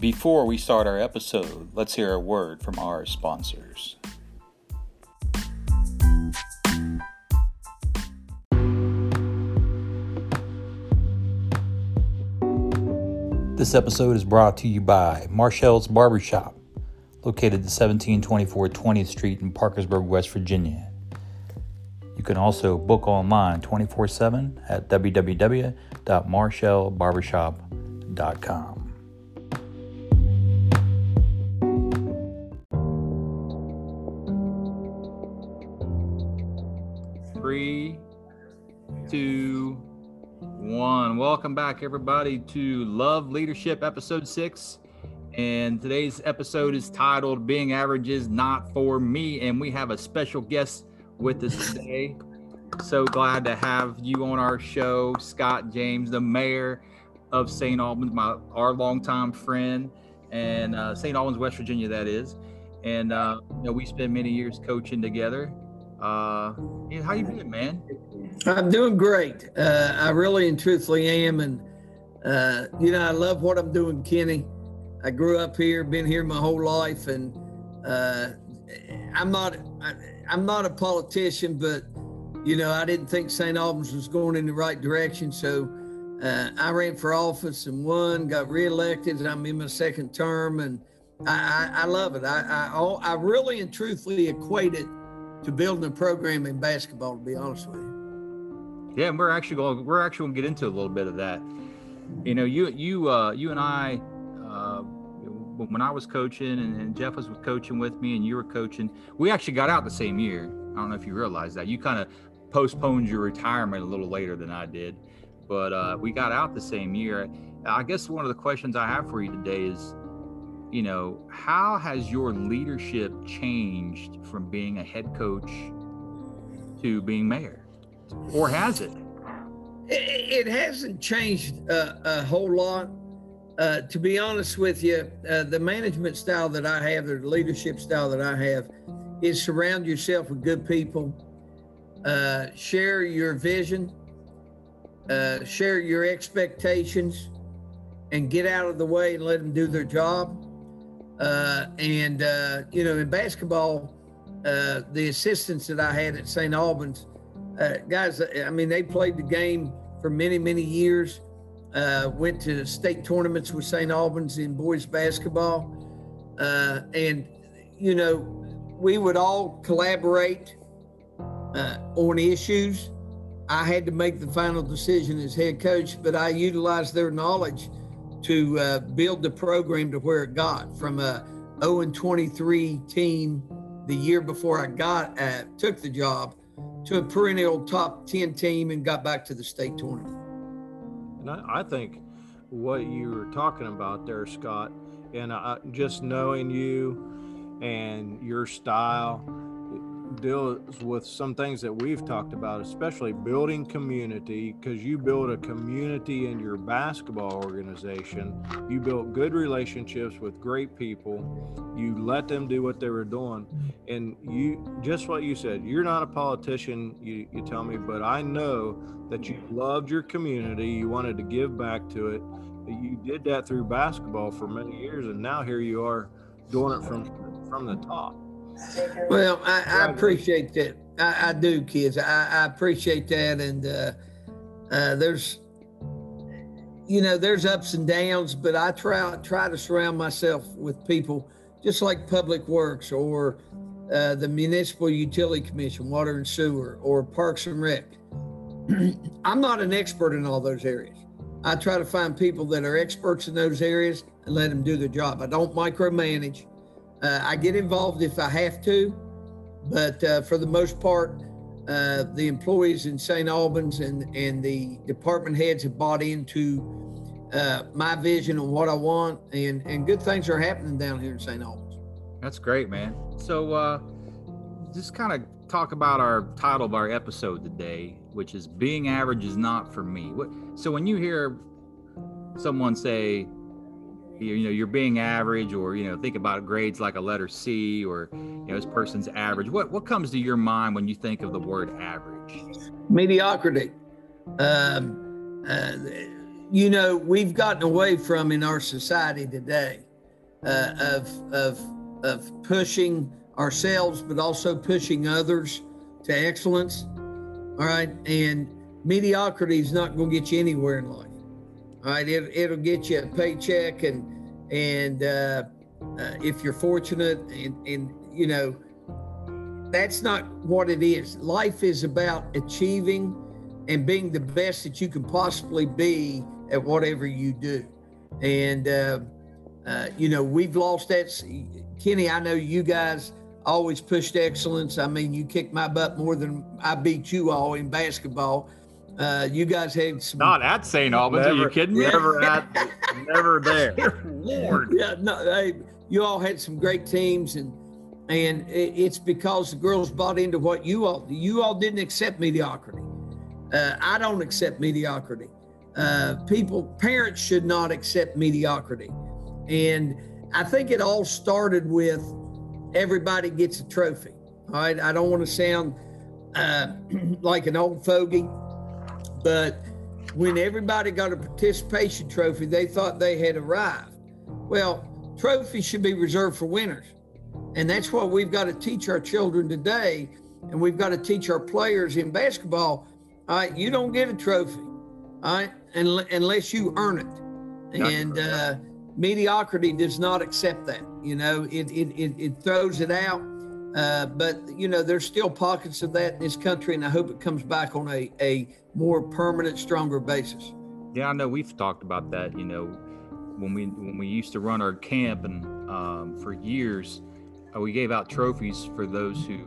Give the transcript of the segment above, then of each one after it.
Before we start our episode, let's hear a word from our sponsors. This episode is brought to you by Marshall's Barbershop, located at 1724 20th Street in Parkersburg, West Virginia. You can also book online 24 7 at www.marshallbarbershop.com. Welcome back, everybody, to Love Leadership Episode 6. And today's episode is titled Being Average is Not For Me. And we have a special guest with us today. So glad to have you on our show, Scott James, the mayor of St. Albans, my our longtime friend, and uh, St. Albans, West Virginia, that is. And uh, you know, we spent many years coaching together. Uh, how you doing, man? I'm doing great. Uh, I really and truthfully am, and uh, you know, I love what I'm doing, Kenny. I grew up here, been here my whole life, and uh, I'm not. I, I'm not a politician, but you know, I didn't think St. Albans was going in the right direction. So uh, I ran for office and won, got reelected. And I'm in my second term, and I, I, I love it. I, I, I really and truthfully equate it to building a program in basketball. To be honest with you. Yeah, and we're actually going. We're actually going to get into a little bit of that. You know, you you uh, you and I. Uh, when I was coaching and, and, Jeff was coaching with me and you were coaching, we actually got out the same year. I don't know if you realize that. You kind of postponed your retirement a little later than I did, but uh, we got out the same year. I guess one of the questions I have for you today is, you know, how has your leadership changed from being a head coach to being mayor, or has it? It, it hasn't changed a, a whole lot. Uh, to be honest with you, uh, the management style that I have, the leadership style that I have, is surround yourself with good people, uh, share your vision, uh, share your expectations, and get out of the way and let them do their job. Uh, and uh, you know, in basketball, the assistants that I had at St. Albans, guys, I mean, they played the game for many, many years uh, went to state tournaments with St. Albans in boys basketball. Uh, and, you know, we would all collaborate uh, on issues. I had to make the final decision as head coach, but I utilized their knowledge to uh, build the program to where it got from a 0 23 team the year before I got uh, took the job to a perennial top 10 team and got back to the state tournament. And I, I think what you were talking about there, Scott, and I, just knowing you and your style deals with some things that we've talked about, especially building community, because you build a community in your basketball organization. You built good relationships with great people. You let them do what they were doing. And you, just what you said, you're not a politician, you, you tell me, but I know that you loved your community. You wanted to give back to it. You did that through basketball for many years. And now here you are doing it from, from the top. Well, I, I appreciate that. I, I, do, kids. I, I appreciate that. And uh, uh, there's, you know, there's ups and downs, but I try try to surround myself with people just like Public Works or uh, the Municipal Utility Commission, Water and Sewer, or Parks and Rec. I'm not an expert in all those areas. I try to find people that are experts in those areas and let them do their job. I don't micromanage. Uh, I get involved if I have to, but uh, for the most part, uh, the employees in St. Albans and, and the department heads have bought into uh, my vision and what I want, and, and good things are happening down here in St. Albans. That's great, man. So, uh, just kind of talk about our title of our episode today, which is "Being Average is Not for Me." What, so, when you hear someone say, you know you're being average or you know think about grades like a letter c or you know this person's average what what comes to your mind when you think of the word average mediocrity um, uh, you know we've gotten away from in our society today uh, of of of pushing ourselves, but also pushing others to excellence. All right, and mediocrity is not going to get you anywhere in life. All right, it, it'll get you a paycheck, and and uh, uh, if you're fortunate, and and you know, that's not what it is. Life is about achieving and being the best that you can possibly be at whatever you do. And uh, uh, you know, we've lost that. Kenny, I know you guys always pushed excellence. I mean, you kicked my butt more than I beat you all in basketball. Uh, you guys had some. Not at St. Albans. Never, are you kidding me? Never at, never there. Lord. Yeah, no, hey, you all had some great teams, and and it's because the girls bought into what you all. You all didn't accept mediocrity. Uh, I don't accept mediocrity. Uh, people, parents should not accept mediocrity, and I think it all started with everybody gets a trophy. All right. I don't want to sound uh, like an old fogey, but when everybody got a participation trophy, they thought they had arrived. Well, trophies should be reserved for winners. And that's what we've got to teach our children today. And we've got to teach our players in basketball. All right, you don't get a trophy, all right, unless you earn it. and uh, mediocrity does not accept that. You know, it it it, it throws it out. Uh, but you know, there's still pockets of that in this country, and I hope it comes back on a a more permanent, stronger basis. Yeah, I know we've talked about that. You know, when we when we used to run our camp, and um, for years, uh, we gave out trophies for those who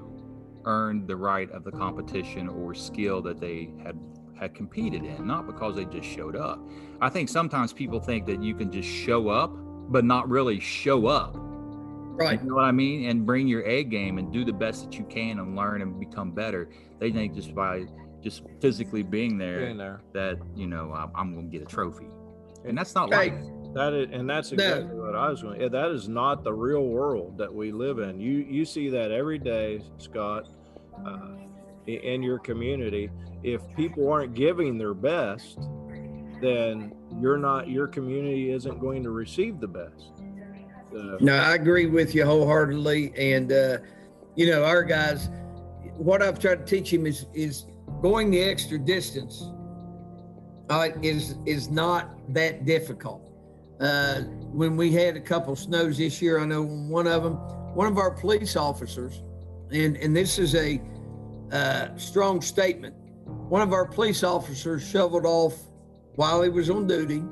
earned the right of the competition or skill that they had had competed in, not because they just showed up. I think sometimes people think that you can just show up, but not really show up. Right. You know what I mean? And bring your A game and do the best that you can and learn and become better. They think just by just physically being there, being there. that, you know, I'm, I'm going to get a trophy. And that's not right. life. That is, and that's exactly no. what I was going. To, that is not the real world that we live in. You you see that every day, Scott, uh, in your community. If people aren't giving their best, then you're not. Your community isn't going to receive the best. No, I agree with you wholeheartedly. And uh, you know, our guys, what I've tried to teach him is is going the extra distance. Uh, is is not that difficult. Uh, when we had a couple of snows this year, I know one of them, one of our police officers, and and this is a uh, strong statement. One of our police officers shoveled off while he was on duty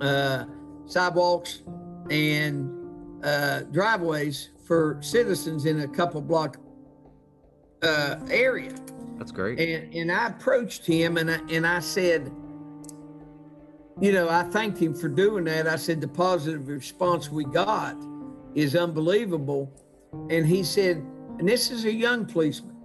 uh, sidewalks and uh, driveways for citizens in a couple block uh, area. That's great. And and I approached him and I, and I said, you know, I thanked him for doing that. I said the positive response we got is unbelievable. And he said, and this is a young policeman.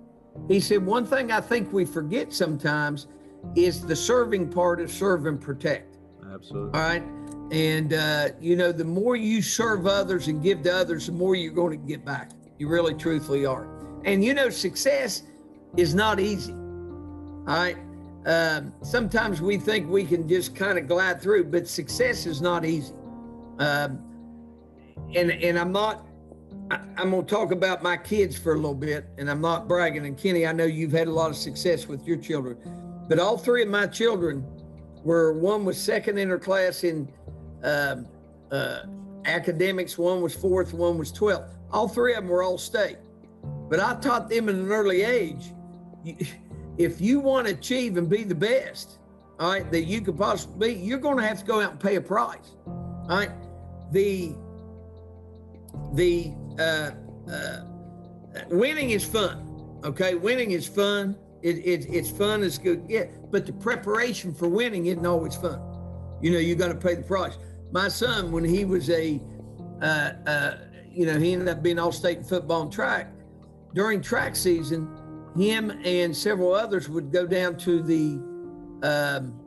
He said, one thing I think we forget sometimes is the serving part of serve and protect. Absolutely. All right. And, uh, you know, the more you serve others and give to others, the more you're going to get back. You really, truthfully are. And, you know, success is not easy. All right. Um, sometimes we think we can just kind of glide through, but success is not easy. Um, and and I'm not. I, I'm going to talk about my kids for a little bit, and I'm not bragging. And Kenny, I know you've had a lot of success with your children, but all three of my children were one was second in her class in um, uh, academics, one was fourth, one was 12th. All three of them were all state. But I taught them at an early age. If you want to achieve and be the best, all right, that you could possibly be, you're going to have to go out and pay a price. All right. The the uh, uh, winning is fun. Okay, winning is fun. It, it, it's fun. It's good. Yeah, but the preparation for winning isn't always fun. You know, you got to pay the price. My son, when he was a, uh, uh, you know, he ended up being all state in football and track. During track season, him and several others would go down to the um,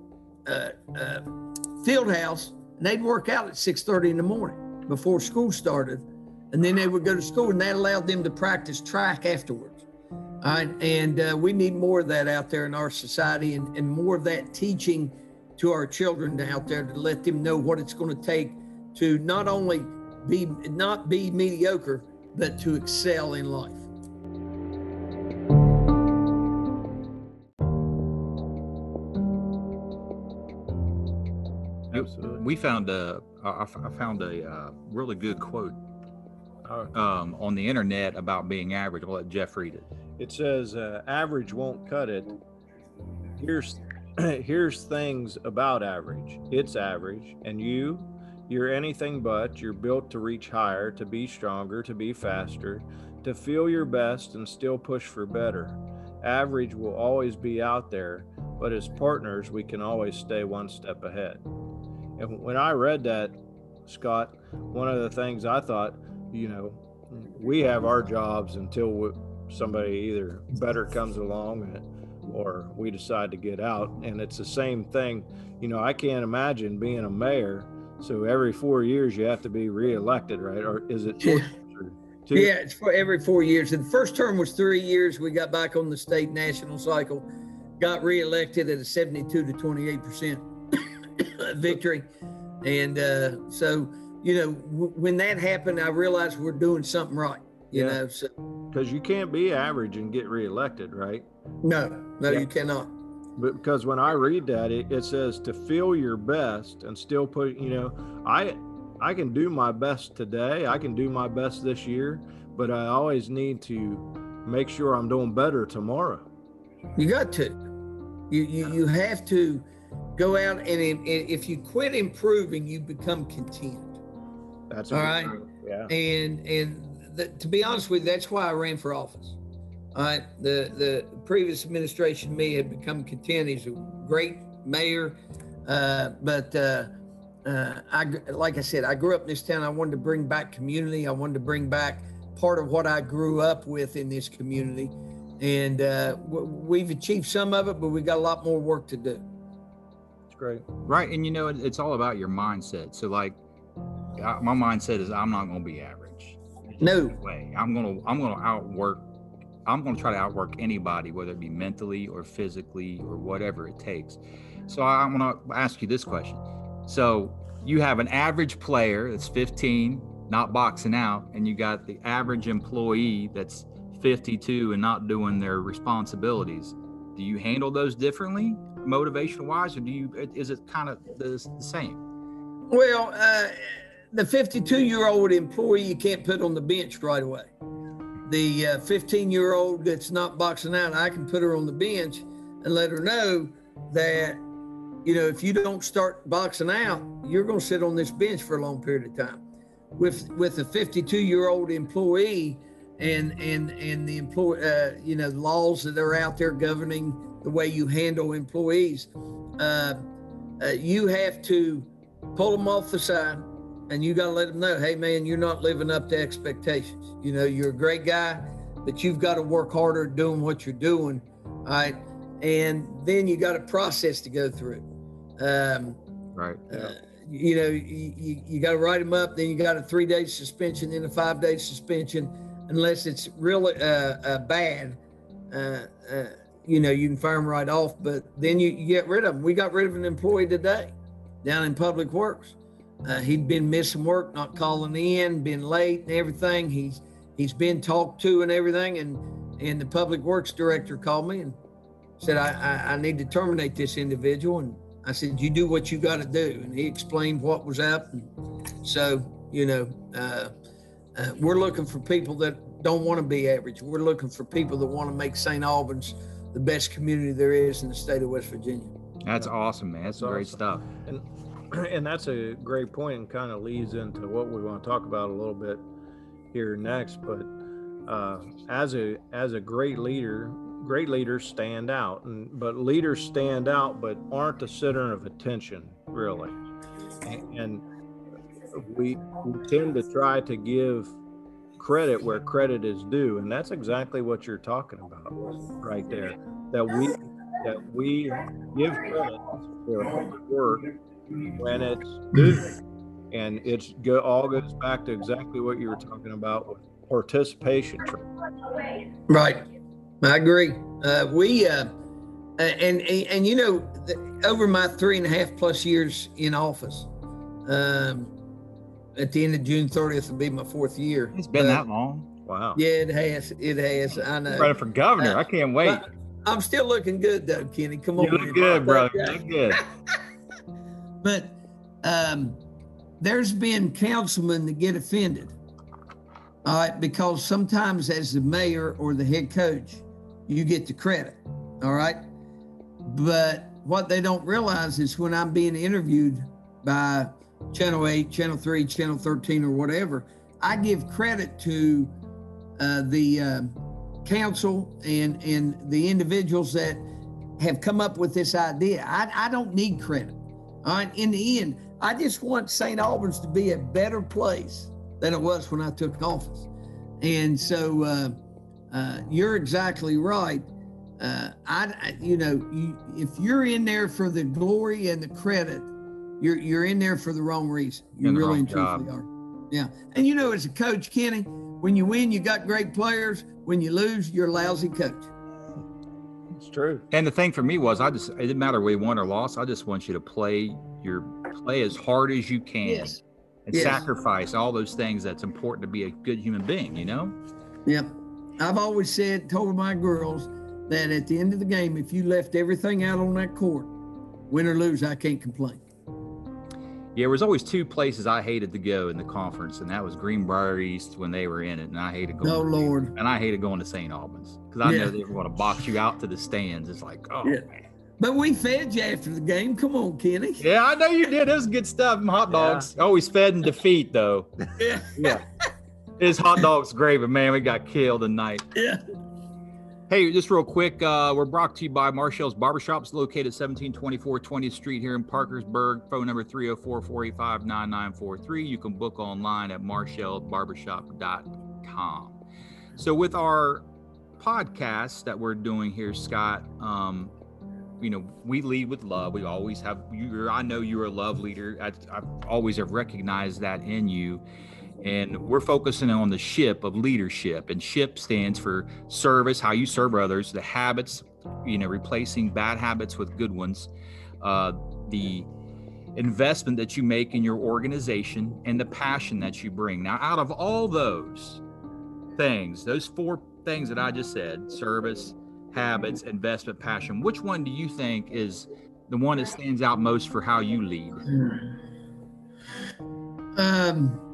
uh, uh, field house and they'd work out at 6.30 in the morning before school started and then they would go to school and that allowed them to practice track afterwards all right and uh, we need more of that out there in our society and, and more of that teaching to our children out there to let them know what it's going to take to not only be not be mediocre, but to excel in life. Absolutely. We found a I found a uh, really good quote um, on the internet about being average. I'll let Jeff read it. It says, uh, "Average won't cut it." Here's here's things about average. It's average, and you, you're anything but. You're built to reach higher, to be stronger, to be faster, to feel your best, and still push for better. Average will always be out there, but as partners, we can always stay one step ahead. And when I read that, Scott, one of the things I thought, you know, we have our jobs until somebody either better comes along uh, or we decide to get out. And it's the same thing. You know, I can't imagine being a mayor. So every four years you have to be reelected, right? Or is it two? Yeah, it's for every four years. And the first term was three years. We got back on the state national cycle, got reelected at a 72 to 28 percent victory. And uh, so, you know, w- when that happened, I realized we're doing something right. You yeah. know, so because you can't be average and get reelected, right? No, no, yeah. you cannot. But because when I read that, it, it says to feel your best and still put, you know, I I can do my best today. I can do my best this year, but I always need to make sure I'm doing better tomorrow. You got to. You you, you have to go out and if you quit improving, you become content. That's all right. Yeah. And and the, to be honest with you, that's why I ran for office. All right. The the previous administration me had become content. He's a great mayor, uh, but uh, uh, I like I said, I grew up in this town. I wanted to bring back community. I wanted to bring back part of what I grew up with in this community, and uh, we've achieved some of it, but we got a lot more work to do It's great. Right. And you know, it's all about your mindset. So, like, my mindset is I'm not going to be average. No way. I'm going to, I'm going to outwork, I'm going to try to outwork anybody, whether it be mentally or physically or whatever it takes. So, I'm going to ask you this question. So, you have an average player that's 15, not boxing out, and you got the average employee that's 52 and not doing their responsibilities. Do you handle those differently? motivation wise, or do you is it kind of the, the same? Well, uh, the 52 year old employee you can't put on the bench right away. The 15 uh, year old that's not boxing out, I can put her on the bench and let her know that you know if you don't start boxing out, you're going to sit on this bench for a long period of time. With with a 52 year old employee and and and the employee, uh, you know, laws that are out there governing the way you handle employees. Uh, uh, you have to pull them off the side and you got to let them know, hey, man, you're not living up to expectations. You know, you're a great guy, but you've got to work harder doing what you're doing. All right. And then you got a process to go through. Um, right. Uh, yeah. Uh, you know, you, you, you got to write them up. Then you got a three day suspension, then a five day suspension, unless it's really uh, uh, bad. Uh, you know, you can fire them right off, but then you, you get rid of them. We got rid of an employee today down in Public Works. Uh, he'd been missing work, not calling in, been late and everything. He's he's been talked to and everything. And and the Public Works director called me and said, I, I, I need to terminate this individual. And I said, you do what you got to do. And he explained what was up. And so, you know, uh, uh, we're looking for people that don't want to be average. We're looking for people that want to make St. Albans the best community there is in the state of West Virginia. That's awesome, man. That's, that's great awesome. stuff. And and that's a great point and kind of leads into what we want to talk about a little bit here next. But uh, as a as a great leader, great leaders stand out, and but leaders stand out, but aren't the center of attention really. And, we, we tend to try to give credit where credit is due and that's exactly what you're talking about right there that we that we give credit for work when it's and it's go, all goes back to exactly what you were talking about with participation right i agree uh, we uh, and, and and you know over my three and a half plus years in office um, at the end of June 30th will be my fourth year. It's been But, that long. Wow. Yeah, it has. It has. I know. Running for governor. I can't wait. But I'm still looking good though, Kenny. Come on. You look good, brother. But, You uh, look good. But um, there's been councilmen that get offended. All right, because sometimes as the mayor or the head coach, you get the credit. All right. But what they don't realize is when I'm being interviewed by Channel 8, Channel 3, Channel 13, or whatever, I give credit to uh, the uh, council and, and the individuals that have come up with this idea. I, I don't need credit. All right. In the end, I just want St. Albans to be a better place than it was when I took office. And so uh, uh, you're exactly right. Uh, I, I- you know, you, if you're in there for the glory and the credit, you're you're in there for the wrong reason. You really and truthfully are. Yeah. And you know, as a coach, Kenny, when you win, you got great players. When you lose, you're a lousy coach. It's true. And the thing for me was, I just it didn't matter we won or lost. I just want you to play your play as hard as you can Yes. and Yes. sacrifice all those things that's important to be a good human being. You know. Yep. I've always said, told my girls that at the end of the game, if you left everything out on that court, win or lose, I can't complain. Yeah, there was always two places I hated to go in the conference, and that was Greenbrier East when they were in it, and I hated going. Oh, to- Lord. And I hated going to St. Albans because I Yeah. know they were going to box you out to the stands. It's like, oh Yeah. man. But we fed you after the game. Come on, Kenny. Yeah, I know you did. It was good stuff. Them hot Yeah. dogs. Always fed in defeat, though. Yeah. Yeah. His hot dogs great, but man, we got killed tonight. Yeah. Hey, just real quick, uh, we're brought to you by Marshall's Barbershops, located 1724 20th Street here in Parkersburg. Phone number 304 485 9943. You can book online at marshallbarbershop.com. So, with our podcast that we're doing here, Scott, um, you know, we lead with love. We always have, you I know you're a love leader. I, I always have recognized that in you and we're focusing on the ship of leadership and ship stands for service how you serve others the habits you know replacing bad habits with good ones uh, the investment that you make in your organization and the passion that you bring. Now out of all those things those four things that i just said service habits investment passion which one do you think is the one that stands out most for how you lead? Um,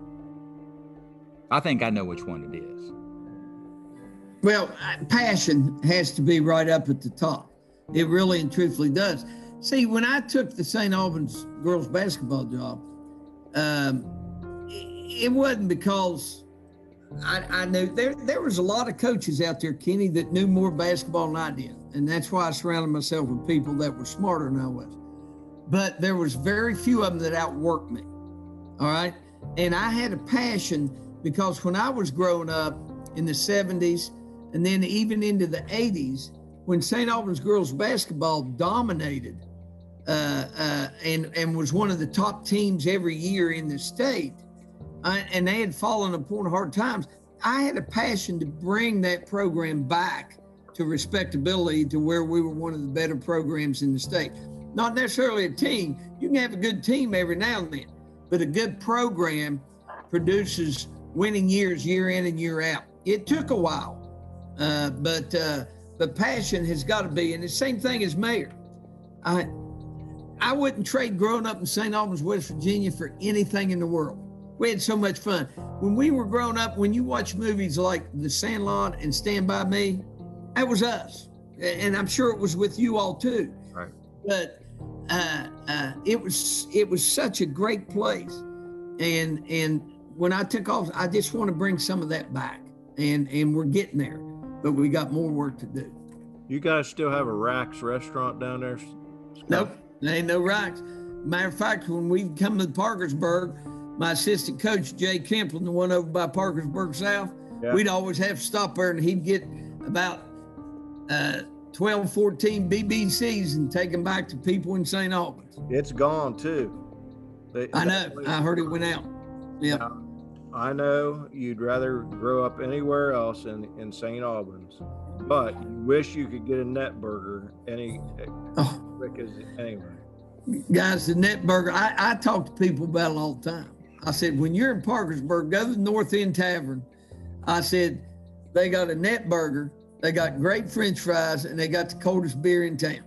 i think i know which one it is well, passion has to be right up at the top. It really and truthfully does. See, when I took the St. Albans girls basketball job, um, it wasn't because I, I knew there there was a lot of coaches out there, Kenny, that knew more basketball than I did, and that's why I surrounded myself with people that were smarter than I was. But there was very few of them that outworked me. All right, and I had a passion because when I was growing up in the '70s, and then even into the '80s, when St. Albans girls basketball dominated uh, uh, and and was one of the top teams every year in the state, uh, and they had fallen upon hard times. I had a passion to bring that program back to respectability to where we were one of the better programs in the state. Not necessarily a team. You can have a good team every now and then, but a good program produces winning years year in and year out. It took a while, uh, but uh, the passion has got to be, and the same thing as mayor. I I wouldn't trade growing up in St. Albans, West Virginia for anything in the world. We had so much fun. When we were growing up, when you watch movies like The Sandlot and Stand By Me, that was us. And I'm sure it was with you all too. Right. But uh, uh, it was it was such a great place. And and when I took off, I just want to bring some of that back. And and we're getting there, but we got more work to do. You guys still have a Rax restaurant down there? Scott? Nope, there ain't no rocks. Matter of fact, when we come to Parkersburg, my assistant coach Jay Kemplin, the one over by Parkersburg South, Yeah. we'd always have to stop there, and he'd get about uh, 12, 14 BBCs and take them back to people in St. Albans. It's gone too. They- I know. I heard it went out. Yeah. Now, I know you'd rather grow up anywhere else in, in St. Albans, but you wish you could get a net burger any Oh, quick as anyway. guys, the net burger. I, I talk to people about it all the time. I said, when you're in Parkersburg, go to the North End Tavern. I said, they got a net burger, they got great French fries, and they got the coldest beer in town.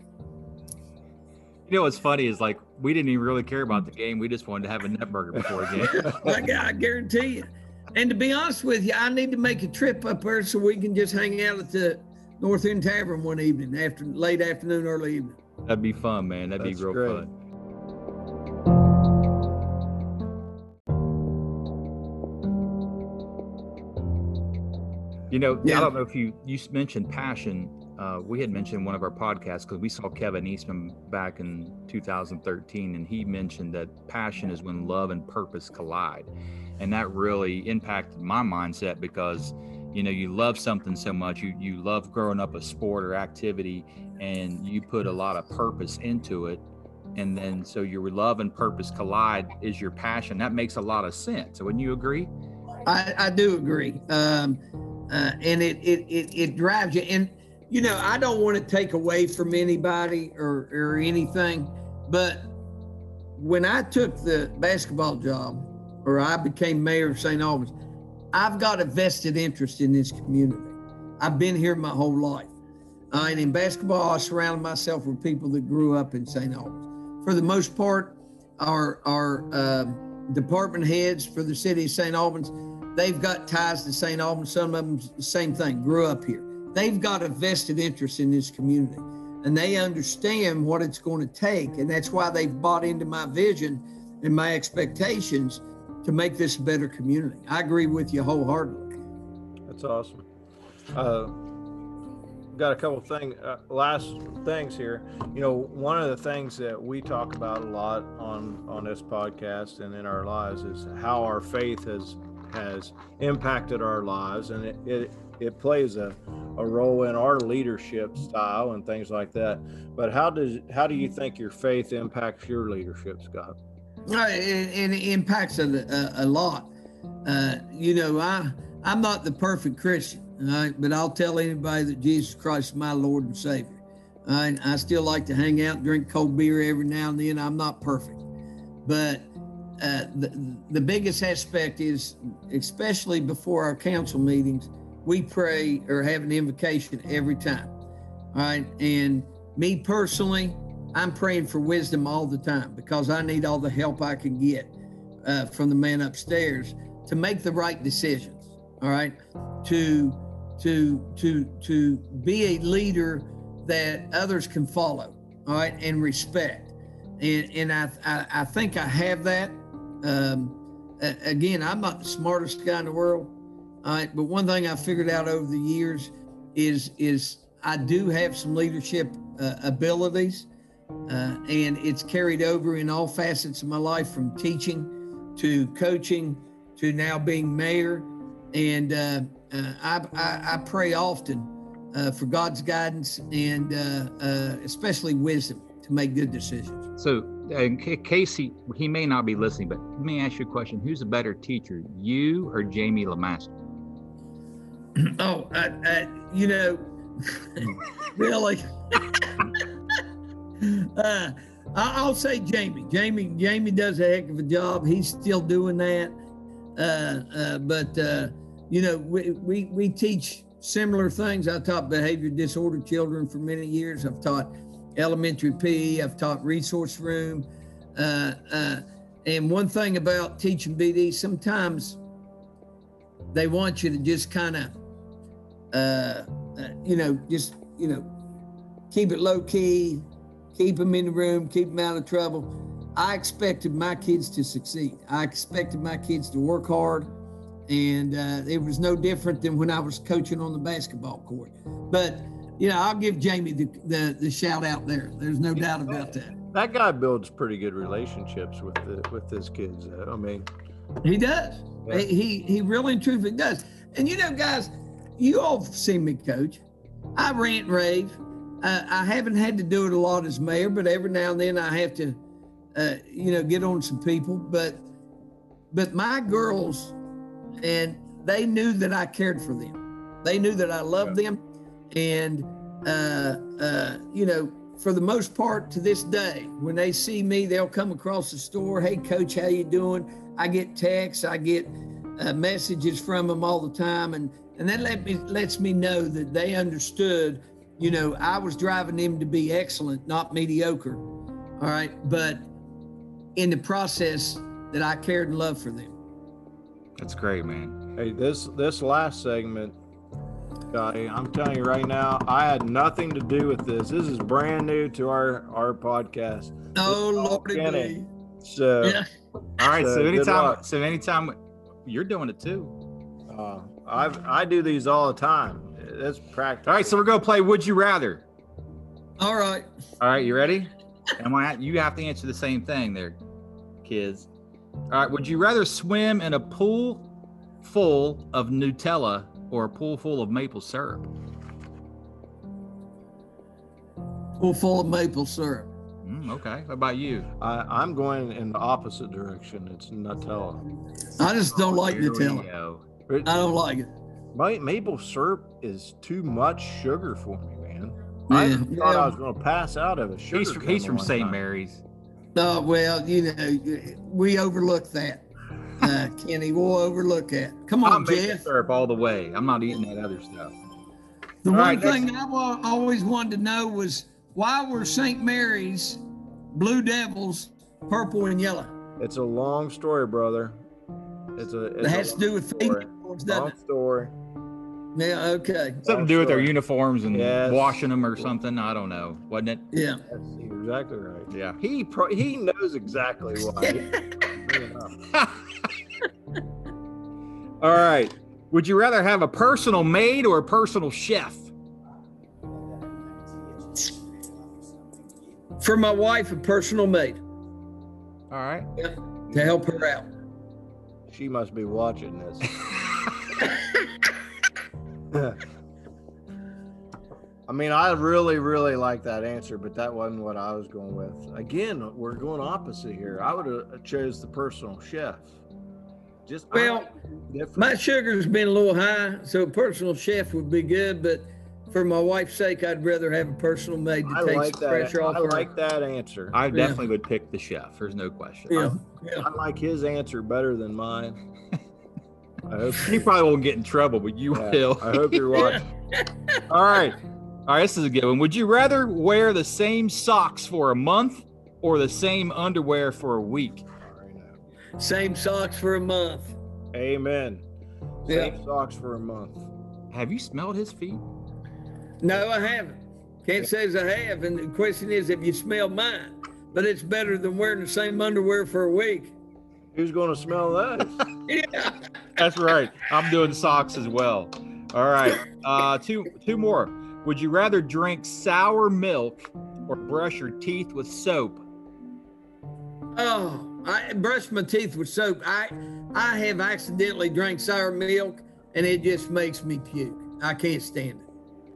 You know what's funny is like we didn't even really care about the game. We just wanted to have a net burger before the game. like, I guarantee you. And to be honest with you, I need to make a trip up there so we can just hang out at the North End Tavern one evening, after late afternoon, early evening. That'd be fun, man. That'd That's be real great. fun. You know, yeah. I don't know if you you mentioned passion. Uh, we had mentioned one of our podcasts because we saw Kevin Eastman back in 2013, and he mentioned that passion is when love and purpose collide, and that really impacted my mindset because you know you love something so much, you you love growing up a sport or activity, and you put a lot of purpose into it, and then so your love and purpose collide is your passion. That makes a lot of sense. Wouldn't you agree? I, I do agree. Um, uh, and it, it, it, it drives you. And, you know, I don't want to take away from anybody or, or anything, but when I took the basketball job or I became mayor of St. Albans, I've got a vested interest in this community. I've been here my whole life. Uh, and in basketball, I surrounded myself with people that grew up in St. Albans. For the most part, our, our uh, department heads for the city of St. Albans, they've got ties to St. Albans. Some of them, same thing, grew up here. They've got a vested interest in this community and they understand what it's going to take. And that's why they've bought into my vision and my expectations to make this a better community. I agree with you wholeheartedly. That's awesome. Uh, got a couple thing uh, last things here. You know, one of the things that we talk about a lot on on this podcast and in our lives is how our faith has has impacted our lives, and it it, it plays a, a role in our leadership style and things like that. But how does how do you think your faith impacts your leadership, Scott? Uh, and it impacts a, a, a lot. Uh, you know, I I'm not the perfect Christian, right, but I'll tell anybody that Jesus Christ is my Lord and Savior. Right, I still like to hang out, drink cold beer every now and then. I'm not perfect, but uh, the the biggest aspect is, especially before our council meetings, we pray or have an invocation every time. All right, and me personally, I'm praying for wisdom all the time because I need all the help I can get uh, from the man upstairs to make the right decisions. All right, to to to to be a leader that others can follow. All right, and respect. And and I I, I think I have that. Um, again, I'm not the smartest guy in the world. But one thing I figured out over the years is is I do have some leadership uh, abilities. Uh, and it's carried over in all facets of my life from teaching to coaching to now being mayor. And uh, uh, I, I, I pray often uh, for God's guidance and especially wisdom to make good decisions. So, uh, Casey, he may not be listening, but let me ask you a question: Who's a better teacher, you or Jamie Lamaster? Oh, I, I, you know, really? uh, I'll say Jamie. Jamie, Jamie does a heck of a job. He's still doing that. Uh, uh, but uh, you know, we, we we teach similar things. I taught behavior disorder children for many years. I've taught elementary PE. I've taught resource room. Uh, uh, and one thing about teaching BD, sometimes they want you to just kind of uh, uh, you know, just you know, keep it low key, keep them in the room, keep them out of trouble. I expected my kids to succeed. I expected my kids to work hard, and uh, it was no different than when I was coaching on the basketball court. But you know, I'll give Jamie the the, the shout out there. There's no doubt about that. That guy builds pretty good relationships with the with his kids. I mean, He does. Yeah. He he really and truthfully does. And you know, guys, you all seen me coach. I rant and rave. Uh, I haven't had to do it a lot as mayor, but every now and then I have to, uh, you know, get on some people. But but my girls, and they knew that I cared for them. They knew that I loved them, and uh, uh, you know, for the most part to this day, when they see me, they'll come across the store. Hey, coach, how you doing? I get texts, I get uh, messages from them all the time, and and that let me lets me know that they understood. You know, I was driving them to be excellent, not mediocre. All right, but in the process, that I cared and loved for them. That's great, man. Hey, this this last segment, Scotty, I'm telling you right now, I had nothing to do with this. This is brand new to our our podcast. Oh This Lordy Kenny. me. So Yeah. All right, so, So, anytime, so anytime you're doing it too. uh, I I do these all the time. That's practice. All right, so we're gonna play Would You Rather. All right. All right, you ready? Am I? You have to answer the same thing, there, kids. All right, would you rather swim in a pool full of Nutella or a pool full of maple syrup? Pool full of maple syrup. Mm, okay. What about you? I, I'm going in the opposite direction. It's Nutella. I just don't like Here we Nutella. Go. But I don't like it. my maple syrup is too much sugar for me, man. I Yeah, thought I was going to pass out of a sugar. He's from, he's from St. time. Mary's. Oh well, you know, we overlook that, uh, Kenny. We'll overlook that. Come on, I'm on, maple Jeff. syrup all the way. I'm not eating that other stuff. The All one right, thing I've always wanted to know was why were St. Mary's Blue Devils purple and yellow? It's a long story, brother. It's a. It's It has a to do with long female story. dogs, doesn't Long it? Yeah. Okay. Something to do with their uniforms and Yes. washing them or something. I don't know. Wasn't it? Yeah. That's exactly right. Yeah. He pro- he knows exactly why. All right. Would you rather have a personal maid or a personal chef? For my wife, a personal maid All right. to help her out. She must be watching this. I mean, I really, really like that answer, but that wasn't what I was going with. Again, we're going opposite here. I would have chose the personal chef. Just I Well. My sugar's been a little high, so personal chef would be good. But for my wife's sake, I'd rather have a personal maid to I take like some that. pressure off I her. like that answer. I Yeah. definitely would pick the chef. There's no question. yeah, yeah. I like his answer better than mine. I hope. He probably won't get in trouble, but you yeah, will. I hope you're watching. All right. All right. This is a good one. Would you rather wear the same socks for a month or the same underwear for a week? Same socks for a month. Amen. Yeah. Same socks for a month. Have you smelled his feet? No, I haven't. Can't say as I have. And the question is, if you smell mine, but it's better than wearing the same underwear for a week. Who's going to smell that? Yeah. That's right. I'm doing socks as well. All right. Uh, two two more. Would you rather drink sour milk or brush your teeth with soap? Oh, I brush my teeth with soap. I I have accidentally drank sour milk, and it just makes me puke. I can't stand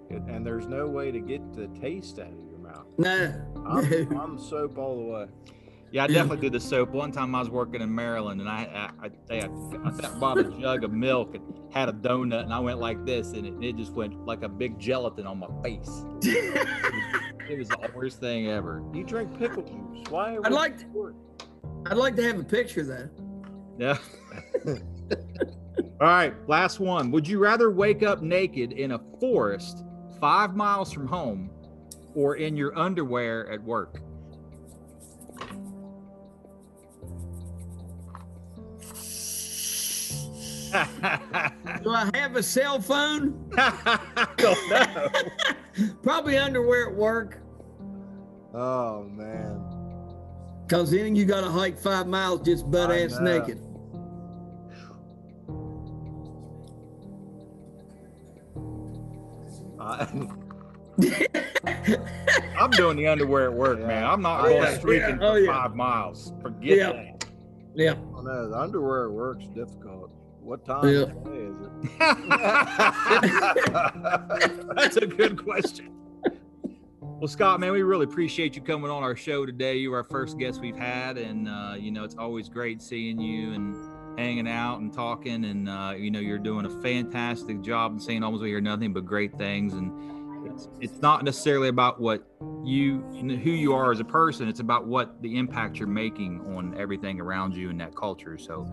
it. and there's no way to get the taste out of your mouth. No. I'm, I'm soap all the way. Yeah, I definitely do the soap. One time I was working in Maryland and I I, I, they had, I bought a jug of milk and had a donut and I went like this and it, it just went like a big gelatin on my face. It was the worst thing ever. You drink pickle juice. Why? I'd like to- I'd like to have a picture though. Yeah. All right, last one. Would you rather wake up naked in a forest five miles from home or in your underwear at work? Do I have a cell phone? Don't know. Probably underwear at work. Oh man. Cause then you got to hike five miles just butt I ass know. naked. I, I'm doing the underwear at work, man. I'm not Oh, going yeah. streaking Yeah. Oh, for yeah. five miles. Forget Yeah. that. Yeah. know. The underwear at work's difficult. What time Yeah. of day is it? That's a good question. Well, Scott, man, we really appreciate you coming on our show today. You were our first guest we've had, and uh, you know it's always great seeing you and hanging out and talking. And uh, you know you're doing a fantastic job in St. Albans. We hear nothing but great things, and it's, it's not necessarily about what you who you are as a person it's about what the impact you're making on everything around you in that culture. So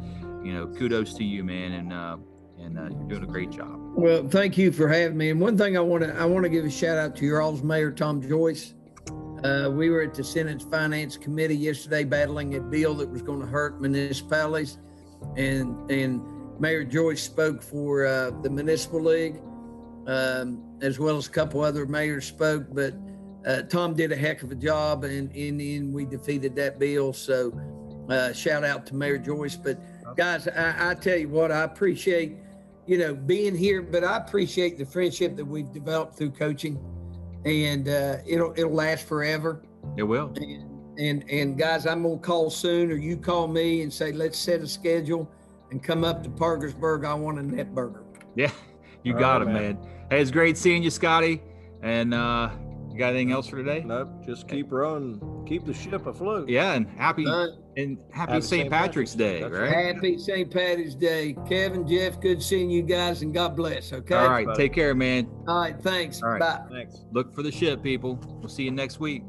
you know kudos to you man and uh and uh, you're doing a great job. Well thank you for having me. And one thing i want to i want to give a shout out to your all's mayor tom joyce. Uh, we were at the Senate Finance Committee yesterday battling a bill that was going to hurt municipalities, and and Mayor Joyce spoke for uh, the municipal league, um, as well as a couple other mayors spoke. But uh, Tom did a heck of a job, and in the end, we defeated that bill. So, uh, shout out to Mayor Joyce. But guys, I, I tell you what, I appreciate you know being here, but I appreciate the friendship that we've developed through coaching and uh, it'll it'll last forever. It will. And, and and guys, I'm gonna call soon, or you call me and say let's set a schedule and come up to Parkersburg. I want a net burger. Yeah, you All got right, it, man. man. Hey, it's great seeing you, Scotty. And uh, you got anything else for today? Nope. Just keep rowing, keep the ship afloat. Yeah, and happy and happy, happy St. Patrick's, Patrick's, Day, That's right? Happy St. Patrick's Day, Kevin, Jeff. Good seeing you guys, and God bless. Okay. All right. Take care, man. All right. Thanks. All right. Bye. Thanks. Look for the ship, people. We'll see you next week.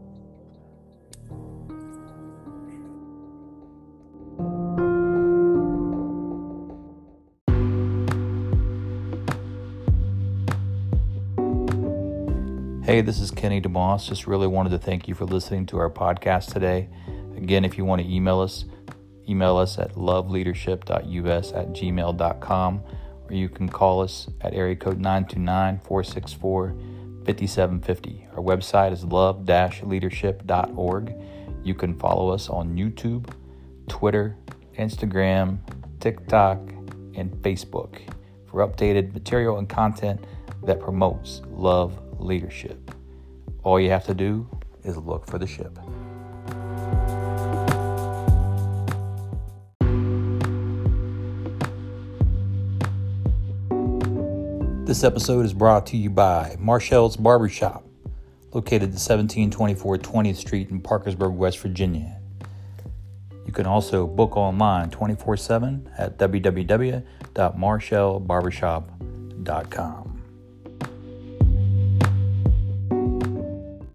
Hey, this is Kenny DeMoss. Just really wanted to thank you for listening to our podcast today. Again, if you want to email us, email us at loveleadership.us at gmail.com or you can call us at area code 929 464 5750. Our website is love leadership.org. You can follow us on YouTube, Twitter, Instagram, TikTok, and Facebook for updated material and content that promotes love leadership. All you have to do is look for the ship. This episode is brought to you by Marshall's Barbershop, located at 1724 20th Street in Parkersburg, West Virginia. You can also book online 24 7 at www.marshallbarbershop.com.